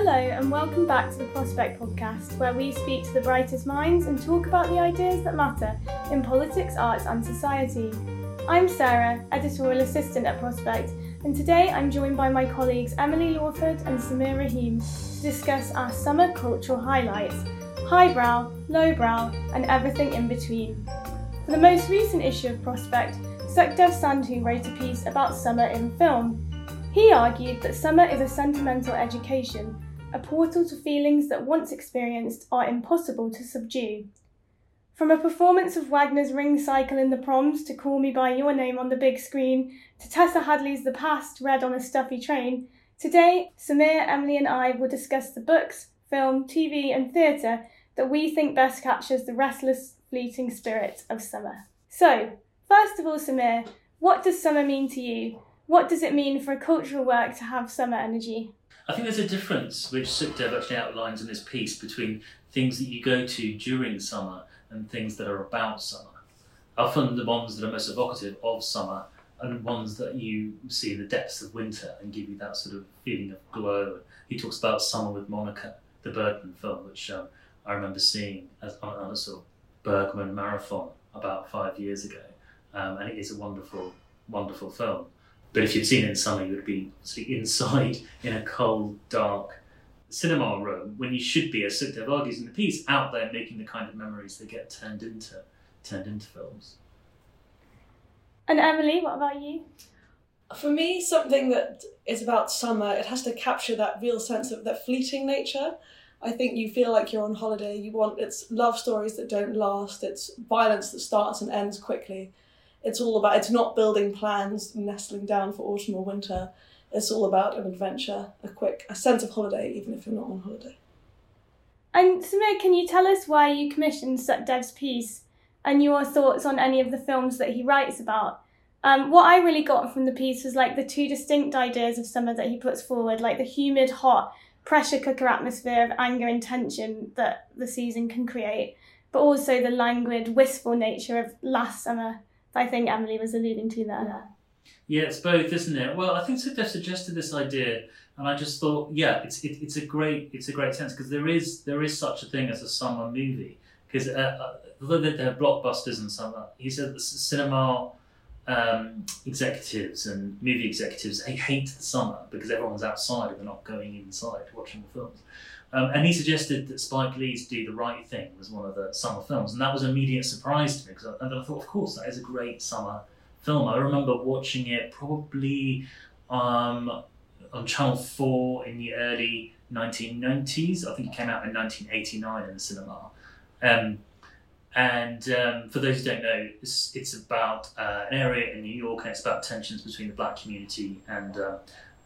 Hello, and welcome back to the Prospect Podcast, where we speak to the brightest minds and talk about the ideas that matter in politics, arts, and society. I'm Sarah, editorial assistant at Prospect, and today I'm joined by my colleagues Emily Lawford and Sameer Rahim to discuss our summer cultural highlights highbrow, lowbrow, and everything in between. For the most recent issue of Prospect, Sukhdev Sandhu wrote a piece about summer in film. He argued that summer is a sentimental education, a portal to feelings that once experienced are impossible to subdue. From a performance of Wagner's Ring Cycle in the Proms to Call Me By Your Name on the big screen to Tessa Hadley's The Past read on a stuffy train, today Sameer, Emily, and I will discuss the books, film, TV, and theatre that we think best captures the restless, fleeting spirit of summer. So, first of all, Sameer, what does summer mean to you? What does it mean for a cultural work to have summer energy? I think there's a difference, which Sukhdev actually outlines in his piece, between things that you go to during summer and things that are about summer. Often the ones that are most evocative of summer and ones that you see in the depths of winter and give you that sort of feeling of glow. He talks about Summer with Monica, the Bergman film, which um, I remember seeing as, on, on a sort of Bergman marathon about five years ago. Um, and it is a wonderful, wonderful film. But if you'd seen it in summer, you would be obviously inside in a cold, dark cinema room when you should be, as Sukhdev argues in the piece, out there making the kind of memories that get turned into turned into films. And Emily, what about you? For me, something that is about summer, it has to capture that real sense of that fleeting nature. I think you feel like you're on holiday. You want it's love stories that don't last. It's violence that starts and ends quickly. It's all about it's not building plans, nestling down for autumn or winter. It's all about an adventure, a quick, a sense of holiday, even if you're not on holiday. And Sameer, can you tell us why you commissioned Sukhdev's piece and your thoughts on any of the films that he writes about? Um, what I really got from the piece was like the two distinct ideas of summer that he puts forward, like the humid, hot, pressure cooker atmosphere of anger and tension that the season can create, but also the languid, wistful nature of last summer I think Emily was alluding to there. Yeah, it's both, isn't it? Well, I think Sukhdev suggested this idea, and I just thought, yeah, it's it, it's a great it's a great sense because there is there is such a thing as a summer movie because uh, uh, although they're blockbusters in summer, he said the cinema um, executives and movie executives they hate the summer because everyone's outside and they're not going inside watching the films. Um, and he suggested that Spike Lee's Do the Right Thing was one of the summer films, and that was an immediate surprise to me because I, I thought, of course, that is a great summer film. I remember watching it probably um, on Channel Four in the early 1990s. I think it came out in 1989 in the cinema. Um, and um, for those who don't know, it's, it's about uh, an area in New York, and it's about tensions between the black community and uh,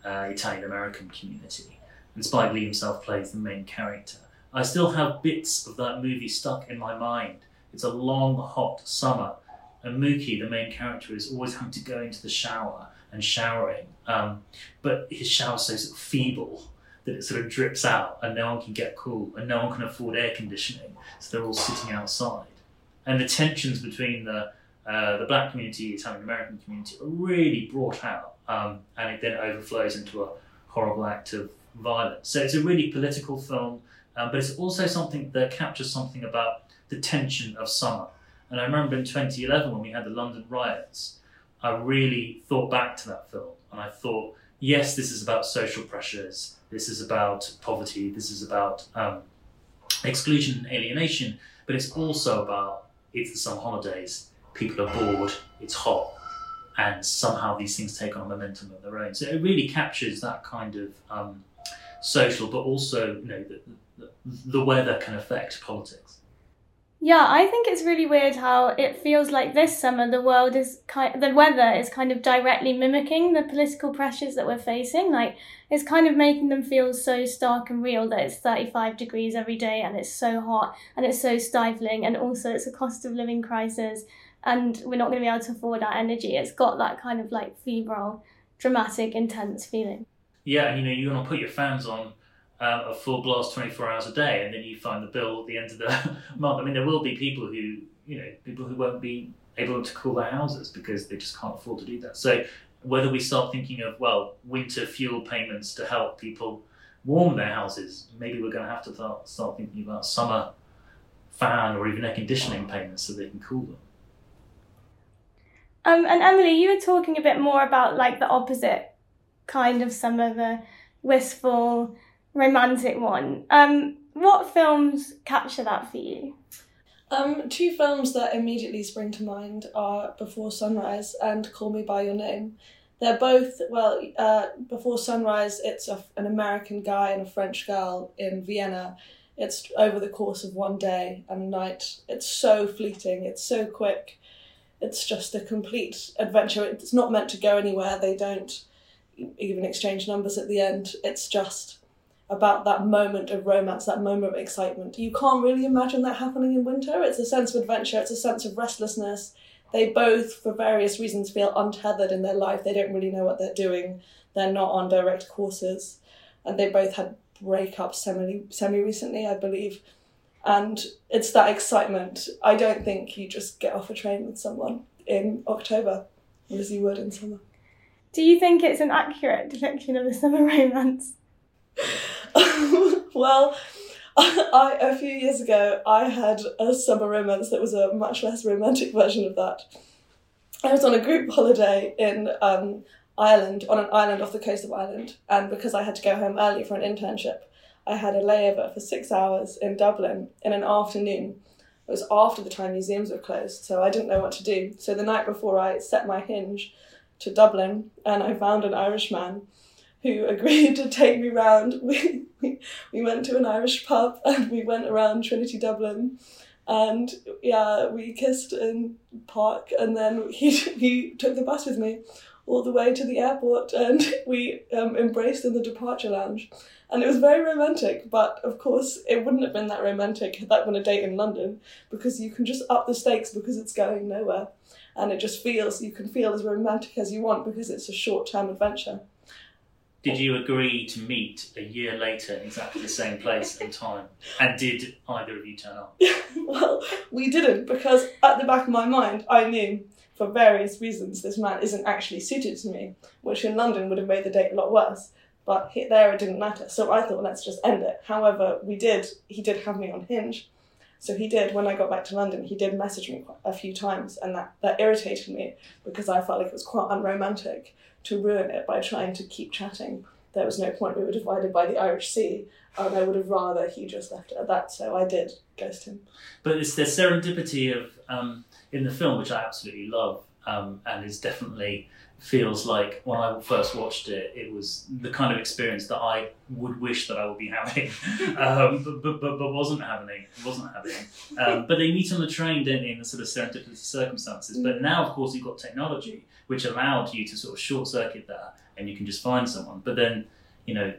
uh, Italian American community. And Spike Lee himself plays the main character. I still have bits of that movie stuck in my mind. It's a long, hot summer, and Mookie, the main character, is always having to go into the shower and showering. Um, but his shower's so sort of feeble that it sort of drips out, and no one can get cool, and no one can afford air conditioning, so they're all sitting outside and the tensions between the uh, the black community, Italian American community, are really brought out, um, and it then overflows into a horrible act of violence. So it's a really political film. um, but it's also something that captures something about the tension of summer. And I remember in 2011 when we had the London riots, I really thought back to that film and I thought, yes, this is about social pressures, this is about poverty, this is about um, exclusion and alienation, but it's also about it's the summer holidays, people are bored, it's hot, and somehow these things take on a momentum of their own. So it really captures that kind of um, social, but also you know the, the, the weather can affect politics. Yeah, I think it's really weird how it feels like this summer the world is kind the weather is kind of directly mimicking the political pressures that we're facing. Like it's kind of making them feel so stark and real that it's 35 degrees every day and it's so hot and it's so stifling and also it's a cost of living crisis and we're not going to be able to afford our energy. It's got that kind of like febrile, dramatic, intense feeling. Yeah, you know, you're going to put your fans on um, a full blast 24 hours a day, and then you find the bill at the end of the month. I mean, there will be people who, you know, people who won't be able to cool their houses because they just can't afford to do that. So whether we start thinking of well winter fuel payments to help people warm their houses, maybe we're going to have to start, start thinking about summer fan or even air conditioning payments so they can cool them. Um, and Emily, you were talking a bit more about like the opposite kind of some of the wistful, romantic one. Um, what films capture that for you? Um, two films that immediately spring to mind are Before Sunrise and Call Me By Your Name. They're both, well, uh, Before Sunrise, it's a, an American guy and a French girl in Vienna. It's over the course of one day and night. It's so fleeting, it's so quick. It's just a complete adventure. It's not meant to go anywhere. They don't even exchange numbers at the end. It's just about that moment of romance, that moment of excitement. You can't really imagine that happening in winter. It's a sense of adventure, it's a sense of restlessness. They both, for various reasons, feel untethered in their life. They don't really know what they're doing. They're not on direct courses. And they both had breakups semi semi recently, I believe. And it's that excitement. I don't think you just get off a train with someone in October as you would in summer. Do you think it's an accurate depiction of a summer romance? well, I, a few years ago, I had a summer romance that was a much less romantic version of that. I was on a group holiday in um, Ireland, on an island off the coast of Ireland, and because I had to go home early for an internship, I had a layover for six hours in Dublin in an afternoon. It was after the time museums were closed, so I didn't know what to do. So the night before, I set my hinge to Dublin, and I found an Irishman who agreed to take me round. We, we, we went to an Irish pub and we went around Trinity Dublin and yeah, we kissed in park and then he, he took the bus with me all the way to the airport and we um, embraced in the departure lounge. And it was very romantic, but of course it wouldn't have been that romantic had that been a date in London because you can just up the stakes because it's going nowhere. And it just feels, you can feel as romantic as you want because it's a short term adventure. Did you agree to meet a year later in exactly the same place and time? And did either of you turn up? well, we didn't because at the back of my mind, I knew for various reasons this man isn't actually suited to me, which in London would have made the date a lot worse. But there it didn't matter, so I thought let's just end it. However, we did. He did have me on Hinge, so he did. When I got back to London, he did message me a few times, and that that irritated me because I felt like it was quite unromantic to ruin it by trying to keep chatting. There was no point. We were divided by the Irish Sea, and I would have rather he just left it at that. So I did ghost him. But it's the serendipity of um, in the film, which I absolutely love, um, and is definitely feels like when I first watched it, it was the kind of experience that I would wish that I would be having, um, but, but, but, but, wasn't having. Wasn't having. Um, but they meet on the train, don't they, in the sort of serendipitous circumstances. But now, of course, you've got technology which allowed you to sort of short circuit that, and you can just find someone. But then, you know,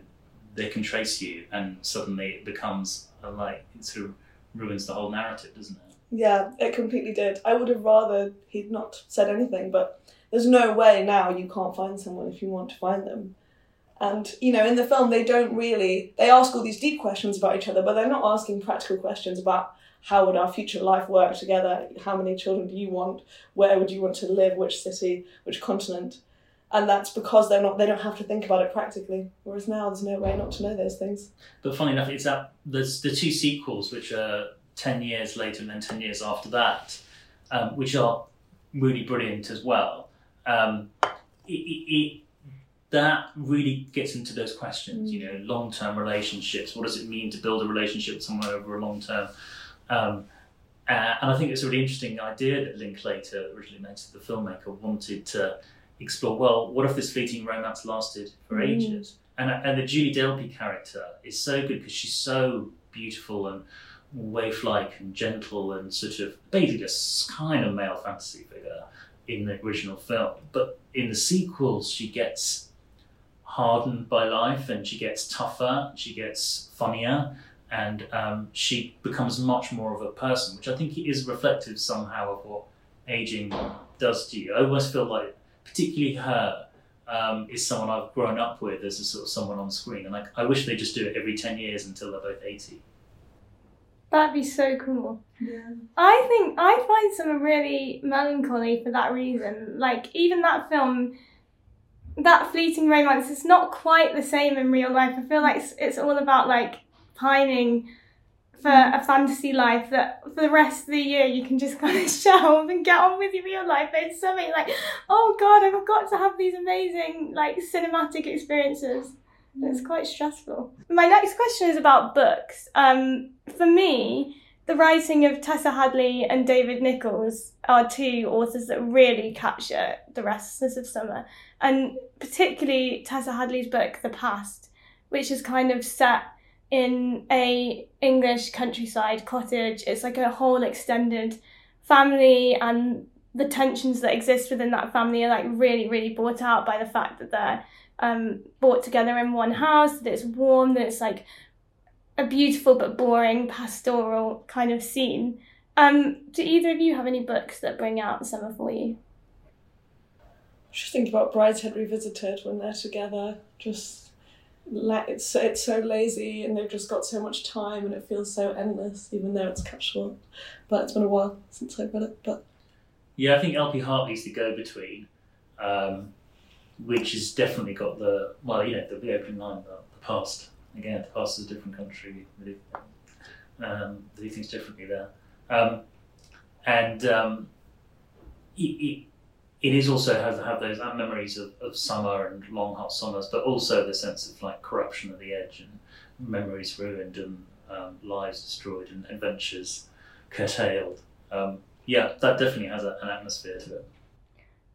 they can trace you, and suddenly it becomes a, like it sort of ruins the whole narrative, doesn't it? Yeah, it completely did. I would have rather he'd not said anything, but there's no way now you can't find someone if you want to find them. And, you know, in the film, they don't really, they ask all these deep questions about each other, but they're not asking practical questions about how would our future life work together? How many children do you want? Where would you want to live? Which city? Which continent? and that's because they're not they don't have to think about it practically. Whereas now there's no way not to know those things. But funny enough, it's that there's the two sequels, which are ten years later and then ten years after that, um, which are really brilliant as well. Um, it, it, it, that really gets into those questions, you know, long-term relationships. What does it mean to build a relationship with someone over a long term? Um, uh, and I think it's a really interesting idea that Linklater, originally mentioned, the filmmaker, wanted to explore. Well, what if this fleeting romance lasted for Mm. ages? And and the Julie Delpy character is so good because she's so beautiful and waif-like and gentle and sort of basically a kind of male fantasy figure in the original film. But in the sequels, she gets hardened by life and she gets tougher, she gets funnier, and um, she becomes much more of a person, which I think is reflective somehow of what aging does to you. I almost feel like, particularly her, um, is someone I've grown up with as a sort of someone on screen, and like I wish they just do it every ten years until they're both eighty. That'd be so cool. Yeah. I think I find some really melancholy for that reason. Like even that film, that fleeting romance is not quite the same in real life. I feel like it's, it's all about like pining for a fantasy life that for the rest of the year you can just kind of shelve and get on with your real life. But it's something like, oh god, I've got to have these amazing like cinematic experiences. It's quite stressful. My next question is about books. Um, for me, the writing of Tessa Hadley and David Nicholls are two authors that really capture the restlessness of summer, and particularly Tessa Hadley's book, The Past, which is kind of set in a English countryside cottage. It's like a whole extended family, and the tensions that exist within that family are like really, really brought out by the fact that they're um, brought together in one house, that it's warm, that it's like a beautiful but boring pastoral kind of scene. Um, do either of you have any books that bring out summer for you? Just think about Brideshead Revisited when they're together. Just la- it's so, it's so lazy and they've just got so much time and it feels so endless, even though it's cut short. But it's been a while since I've read it. But Yeah, I think LP Hartley's the go-between, um, which has definitely got the well, you know, the, the opening line the past. Again, the past is a different country. Really, um, they do things differently there, um, and um, it, it, it is also have have those memories of, of summer and long hot summers, but also the sense of like corruption at the edge and memories ruined and um, lives destroyed and adventures curtailed. Um, yeah, that definitely has a, an atmosphere to it.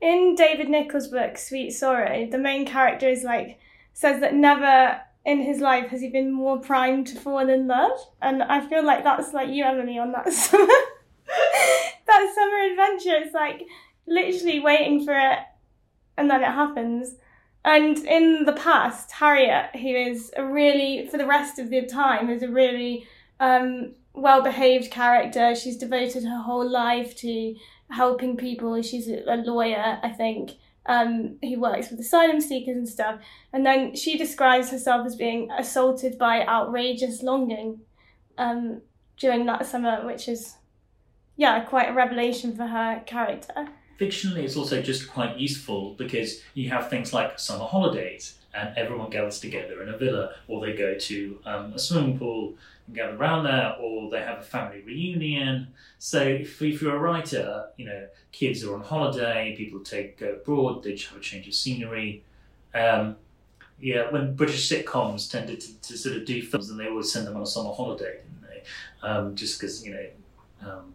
In David Nicholls' book, Sweet Sorrow, the main character is like says that never in his life has he been more primed to fall in love, and I feel like that's like you, Emily, on that summer that summer adventure. It's like literally waiting for it, and then it happens. And in the past, Harriet, who is a really, for the rest of the time, is a really um, well behaved character. She's devoted her whole life to helping people. She's a lawyer, I think, um, who works with asylum seekers and stuff. And then she describes herself as being assaulted by outrageous longing um, during that summer, which is, yeah, quite a revelation for her character. Fictionally, it's also just quite useful because you have things like summer holidays and everyone gathers together in a villa or they go to um, a swimming pool and gather around there or they have a family reunion. So if, if you're a writer, you know, kids are on holiday, people take go abroad, they have a change of scenery. Um, yeah, when British sitcoms tended to, to sort of do films and they always send them on a summer holiday, didn't they? Um, just because, you know, um,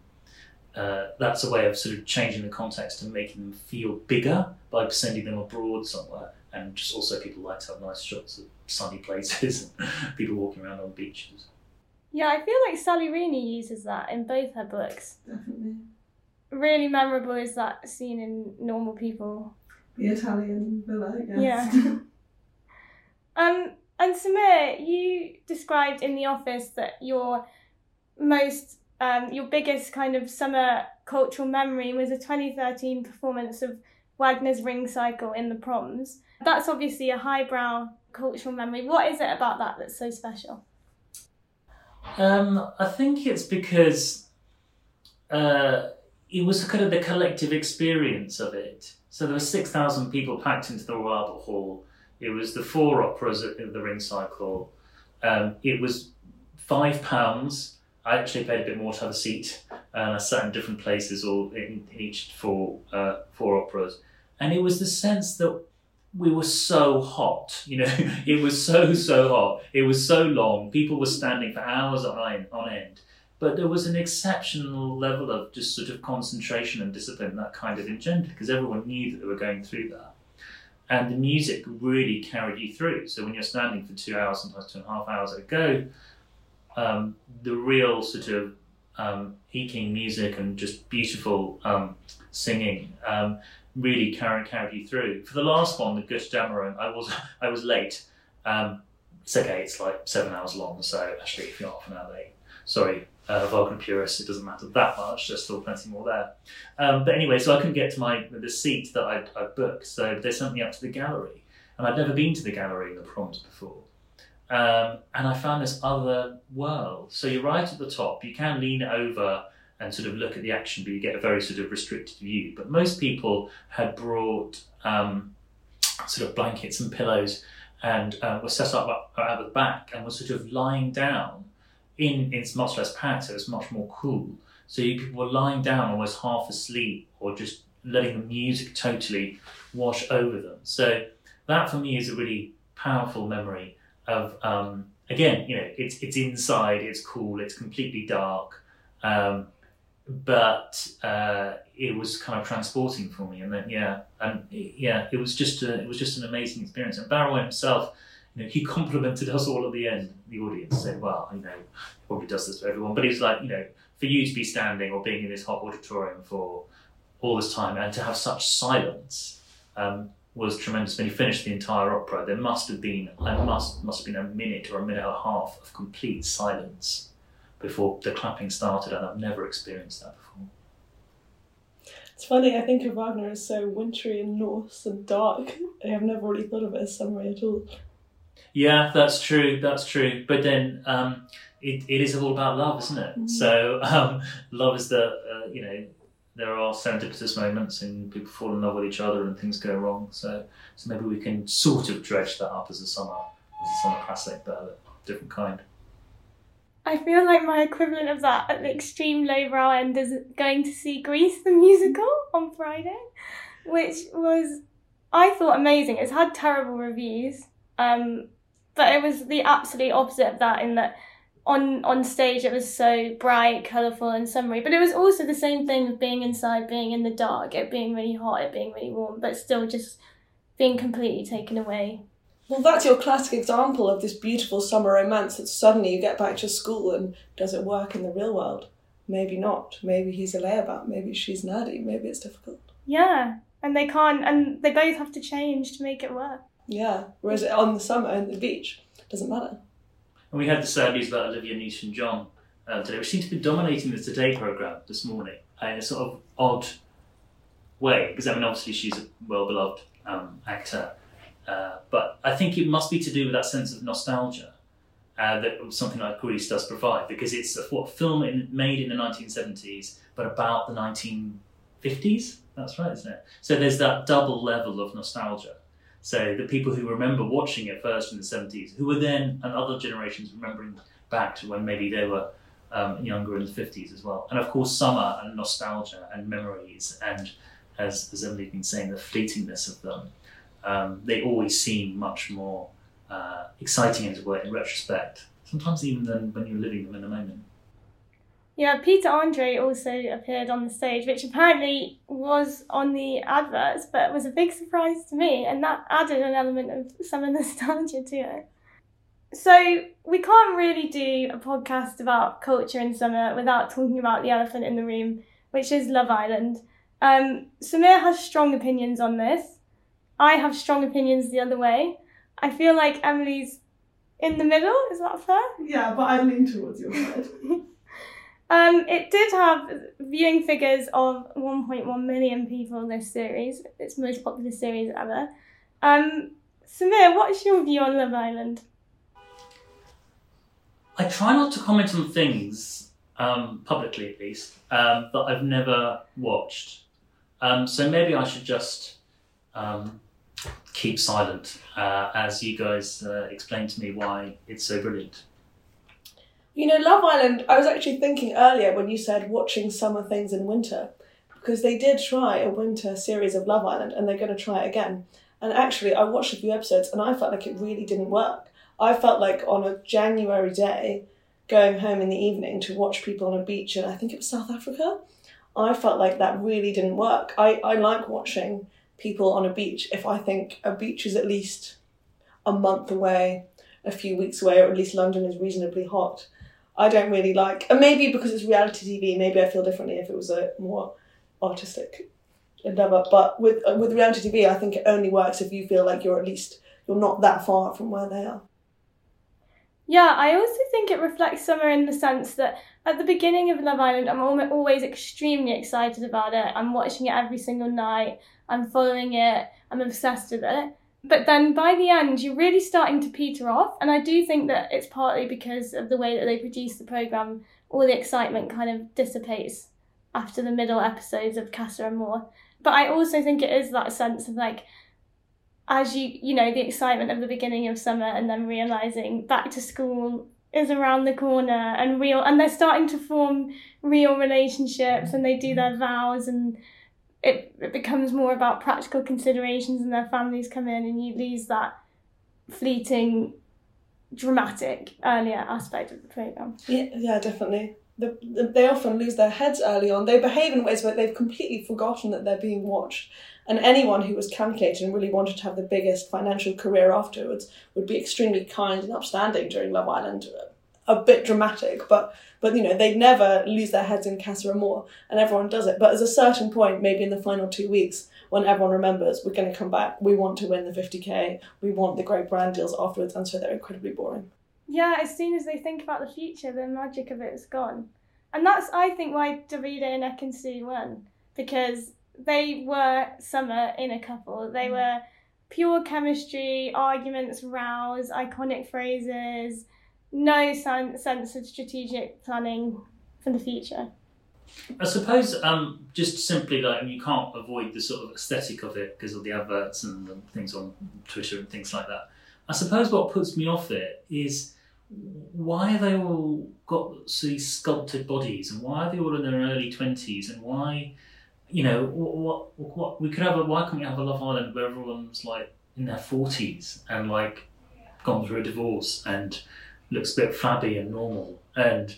uh, that's a way of sort of changing the context and making them feel bigger by sending them abroad somewhere. And just also people like to have nice shots of sunny places and people walking around on beaches. Yeah, I feel like Sally Rooney uses that in both her books. definitely Really memorable is that scene in Normal People. the Italian villa, I guess. Yeah. Um, and Sameer, you described in the office that your most, um, your biggest kind of summer cultural memory was a 2013 performance of Wagner's Ring Cycle in the Proms. That's obviously a highbrow cultural memory. What is it about that that's so special? Um, I think it's because uh, it, was kind of the collective experience of it. So there were 6,000 people packed into the Royal Albert Hall. It was the four operas of the Ring Cycle. Um, it was five pounds. I actually paid a bit more to have a seat, and I sat in different places, or in, in each four uh, four operas. And it was the sense that we were so hot. You know, it was so so hot. It was so long. People were standing for hours on on end. But there was an exceptional level of just sort of concentration and discipline that kind of engendered because everyone knew that they were going through that. And the music really carried you through. So when you're standing for two hours, sometimes two and a half hours at a go, um, the real sort of um, eking music and just beautiful um, singing um, really carried carried you through. For the last one, the Götterdämmerung, I was I was late. Um, it's okay, it's like seven hours long, so actually if you're half an hour late, sorry, uh, Wagner purists, it doesn't matter that much. There's still plenty more there. Um, but anyway, so I couldn't get to my the seat that I'd, I'd booked, so they sent me up to the gallery, and I'd never been to the gallery in the Proms before. Um, and I found this other world. So you're right at the top. You can lean over and sort of look at the action, but you get a very sort of restricted view. But most people had brought um, sort of blankets and pillows and uh, were set up at the back and were sort of lying down in it's much less packed, so it's much more cool. So you people were lying down almost half asleep or just letting the music totally wash over them. So that for me is a really powerful memory of um, again, you know, it's it's inside, it's cool, it's completely dark, um, but uh, it was kind of transporting for me. And then yeah, and yeah, it was just a, it was just an amazing experience. And Barenboim himself you know, he complimented us all at the end, the audience, said, well, you know, probably does this for everyone, but he's like, you know, for you to be standing or being in this hot auditorium for all this time and to have such silence um, was tremendous. When he finished the entire opera, there must have been, I must, must have been a minute or a minute and a half of complete silence before the clapping started, and I've never experienced that before. It's funny, I think of Wagner as so wintry and Norse and dark. I have never really thought of it as summery at all. Yeah, that's true. That's true. But then um, it, it is all about love, isn't it? Mm. So um, love is the uh, you know there are serendipitous moments and people fall in love with each other and things go wrong. So so maybe we can sort of dredge that up as a summer as a summer classic, but a different kind. I feel like my equivalent of that at the extreme lowbrow end is going to see Grease the musical on Friday, which was I thought amazing. It's had terrible reviews. Um, but it was the absolute opposite of that in that on on stage it was so bright, colourful and summery. But it was also the same thing with being inside, being in the dark, it being really hot, it being really warm, but still just being completely taken away. Well, that's your classic example of this beautiful summer romance that suddenly you get back to school and does it work in the real world? Maybe not. Maybe he's a layabout. Maybe she's nerdy. Maybe it's difficult. Yeah, and they can't, and they both have to change to make it work. Yeah, whereas on the summer and the beach, doesn't matter. And we had the sad news about Olivia Newton-John uh, today, which seemed to be dominating the Today programme this morning uh, in a sort of odd way, because I mean, obviously she's a well-beloved um, actor, uh, but I think it must be to do with that sense of nostalgia uh, that something like Grease does provide, because it's a what, film in, made in the 1970s, but about the 1950s. That's right, isn't it? So there's that double level of nostalgia. So the people who remember watching it first in the 70s, who were then, and other generations remembering back to when maybe they were um, younger in the 50s as well. And of course, summer and nostalgia and memories, and as, as Emily's been saying, the fleetingness of them, um, they always seem much more uh, exciting as well in retrospect, sometimes even than when you're living them in the moment. Yeah, Peter Andre also appeared on the stage, which apparently was on the adverts, but was a big surprise to me, and that added an element of some nostalgia to it. So, we can't really do a podcast about culture in summer without talking about the elephant in the room, which is Love Island. Um, Sameer has strong opinions on this. I have strong opinions the other way. I feel like Emily's in the middle, is that fair? Yeah, but I lean towards your side. Um, it did have viewing figures of 1.1 million people this series. Its most popular series ever. Um, Sameer, what's your view on Love Island? I try not to comment on things um, publicly at least, um, that I've never watched. Um, so maybe I should just um, keep silent uh, as you guys uh, explain to me why it's so brilliant. You know, Love Island, I was actually thinking earlier when you said watching summer things in winter, because they did try a winter series of Love Island and they're going to try it again. And actually, I watched a few episodes and I felt like it really didn't work. I felt like on a January day, going home in the evening to watch people on a beach, and I think it was South Africa, I felt like that really didn't work. I, I like watching people on a beach if I think a beach is at least a month away, a few weeks away, or at least London is reasonably hot. I don't really like, and maybe because it's reality TV, maybe I feel differently if it was a more artistic endeavor. But with uh, with reality TV, I think it only works if you feel like you're at least you're not that far from where they are. Yeah, I also think it reflects summer in the sense that at the beginning of Love Island, I'm always extremely excited about it. I'm watching it every single night. I'm following it. I'm obsessed with it. But then by the end, you're really starting to peter off. And I do think that it's partly because of the way that they produce the programme. All the excitement kind of dissipates after the middle episodes of Casa Amor. But I also think it is that sense of like, as you, you know, the excitement of the beginning of summer and then realizing back to school is around the corner and real, and they're starting to form real relationships and they do their vows and it, it becomes more about practical considerations and their families come in and you lose that fleeting dramatic earlier aspect of the program yeah yeah definitely. The, the, they often lose their heads early on. They behave in ways where they've completely forgotten that they're being watched. And anyone who was calculated and really wanted to have the biggest financial career afterwards would be extremely kind and upstanding during love island a bit dramatic but but you know, they never lose their heads in Casa Amor, and everyone does it. But there's a certain point, maybe in the final two weeks, when everyone remembers we're going to come back, we want to win the 50k, we want the great brand deals afterwards, and so they're incredibly boring. Yeah, as soon as they think about the future, the magic of it is gone. And that's, I think, why Davide and Ekin-Su won. Because they were summer in a couple. They mm. were pure chemistry, arguments, rows, iconic phrases, no sense of strategic planning for the future. I suppose um, just simply like you can't avoid the sort of aesthetic of it because of the adverts and the things on Twitter and things like that. I suppose what puts me off it is why have they all got these sculpted bodies and why are they all in their early twenties and why you know what, what what we could have a why can't we have a Love Island where everyone's like in their forties and like gone through a divorce and looks a bit flabby and normal and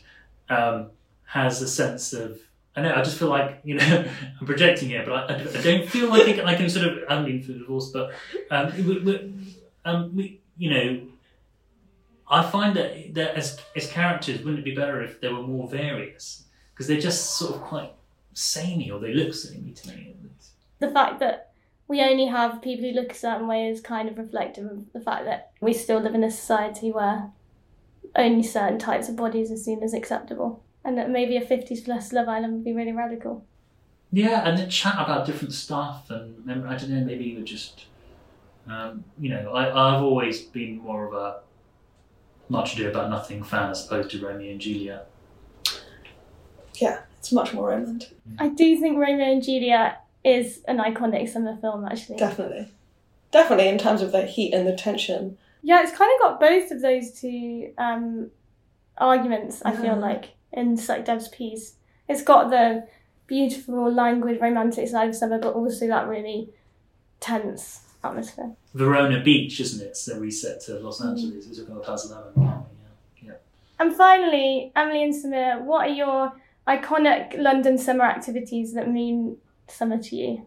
um, has a sense of I know I just feel like you know I'm projecting here, but I, I, don't feel like I can, I can sort of I mean for divorce, but um, we, we, um, we, you know I find that that as as characters, wouldn't it be better if they were more various because they're just sort of quite samey or they look samey to me. The fact that we only have people who look a certain way is kind of reflective of the fact that we still live in a society where only certain types of bodies are seen as acceptable. And that maybe a 50s plus Love Island would be really radical. Yeah, and then chat about different stuff, and I don't know, maybe you would just, um, you know, I, I've always been more of a much ado about nothing fan as opposed to Romeo and Juliet. Yeah, it's much more romantic. I do think Romeo and Juliet is an iconic summer film, actually. Definitely. Definitely, in terms of the heat and the tension yeah, it's kind of got both of those two um, arguments. I feel like in like Dev's piece, it's got the beautiful, languid, romantic side of summer, but also that really tense atmosphere. Verona Beach, isn't it? It's the reset to Los mm. Angeles. It's about past eleven. Yeah. yeah. And finally, Emily and Sameer, what are your iconic London summer activities that mean summer to you?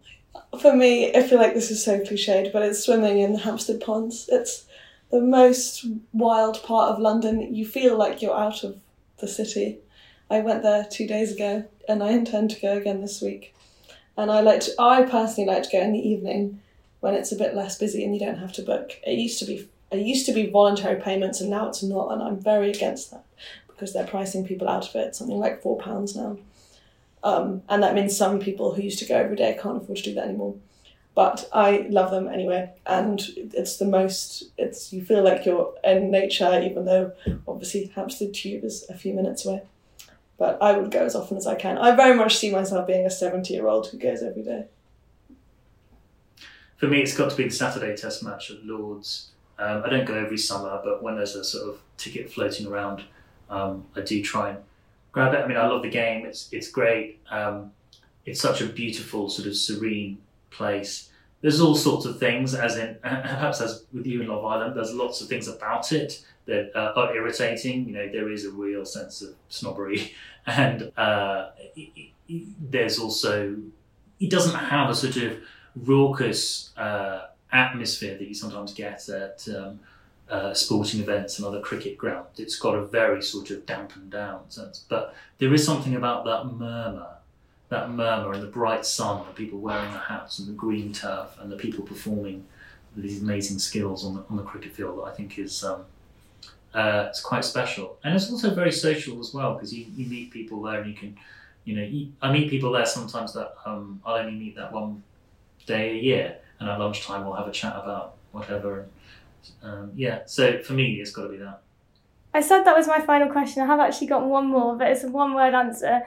For me, I feel like this is so cliched, but it's swimming in the Hampstead ponds. It's the most wild part of London. You feel like you're out of the city. I went there two days ago, and I intend to go again this week. And I like to, I personally like to go in the evening when it's a bit less busy and you don't have to book. It used to be it used to be voluntary payments and now it's not, and I'm very against that because they're pricing people out of it. Something like four pounds now, um, and that means some people who used to go every day can't afford to do that anymore but I love them anyway. And it's the most, it's you feel like you're in nature, even though obviously Hampstead Tube is a few minutes away. but I would go as often as I can. I very much see myself being a 70 year old who goes every day. For me, it's got to be the Saturday Test match at Lords. Um, I don't go every summer, but when there's a sort of ticket floating around, um, I do try and grab it. I mean, I love the game. It's it's great. Um, it's such a beautiful, sort of serene place. There's all sorts of things, as in perhaps as with you in Love Island, there's lots of things about it that uh, are irritating. You know, there is a real sense of snobbery, and uh, there's also it doesn't have a sort of raucous uh, atmosphere that you sometimes get at um, uh, sporting events and other cricket grounds. It's got a very sort of dampened down sense, but there is something about that murmur that murmur and the bright sun, the people wearing the hats and the green turf, and the people performing these amazing skills on the, on the cricket field that I think is um, uh, it's quite special. And it's also very social as well because you, you meet people there and you can, you know, you, I meet people there sometimes that um, I'll only meet that one day a year, and at lunchtime we'll have a chat about whatever. And, um, yeah, so for me, it's got to be that. I said that was my final question. I have actually got one more, but it's a one word answer.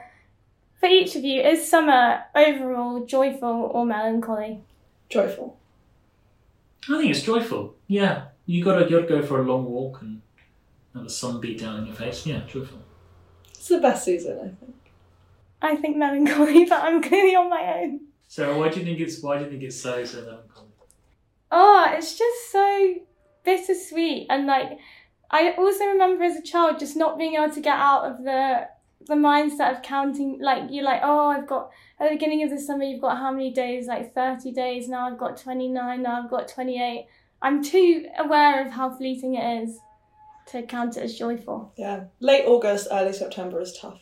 For each of you, is summer overall joyful or melancholy? Joyful. I think it's joyful. Yeah, you gotta you gotta go for a long walk and have the sun beat down in your face. Yeah, joyful. It's the best season, I think. I think melancholy, but I'm clearly on my own. So why do you think it's why do you think it's so so melancholy? Oh, it's just so bittersweet and like I also remember as a child just not being able to get out of the the mindset of counting like you're like oh i've got at the beginning of the summer you've got how many days like 30 days now i've got 29 now i've got 28 i'm too aware of how fleeting it is to count it as joyful Yeah. Late August, early September is tough.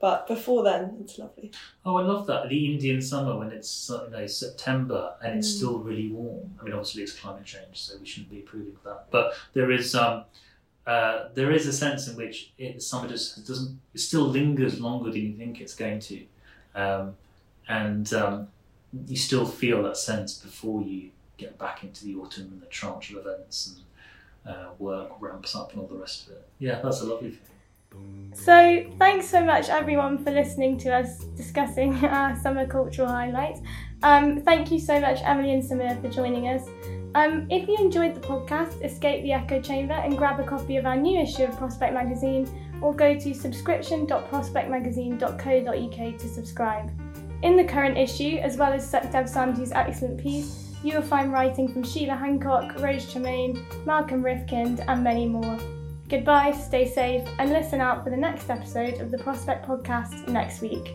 But before then, it's lovely. Oh, I love that the Indian summer when it's you know September and it's Mm. still really warm. I mean, obviously it's climate change, so we shouldn't be approving of that. But there is um, uh, there is a sense in which it, summer just doesn't it still lingers longer than you think it's going to, um, and um, you still feel that sense before you get back into the autumn and the tranche of events and uh, work ramps up and all the rest of it. Yeah, that's a lovely thing. So, thanks so much everyone for listening to us discussing our summer cultural highlights. Um, thank you so much, Emily and Sameer, for joining us. Um, if you enjoyed the podcast, escape the echo chamber and grab a copy of our new issue of Prospect Magazine, or go to subscription.prospectmagazine.co.uk to subscribe. In the current issue, as well as Dev Sandhu's excellent piece, you will find writing from Sheila Hancock, Rose Tremain, Malcolm Rifkind, and many more. Goodbye, stay safe, and listen out for the next episode of the Prospect Podcast next week.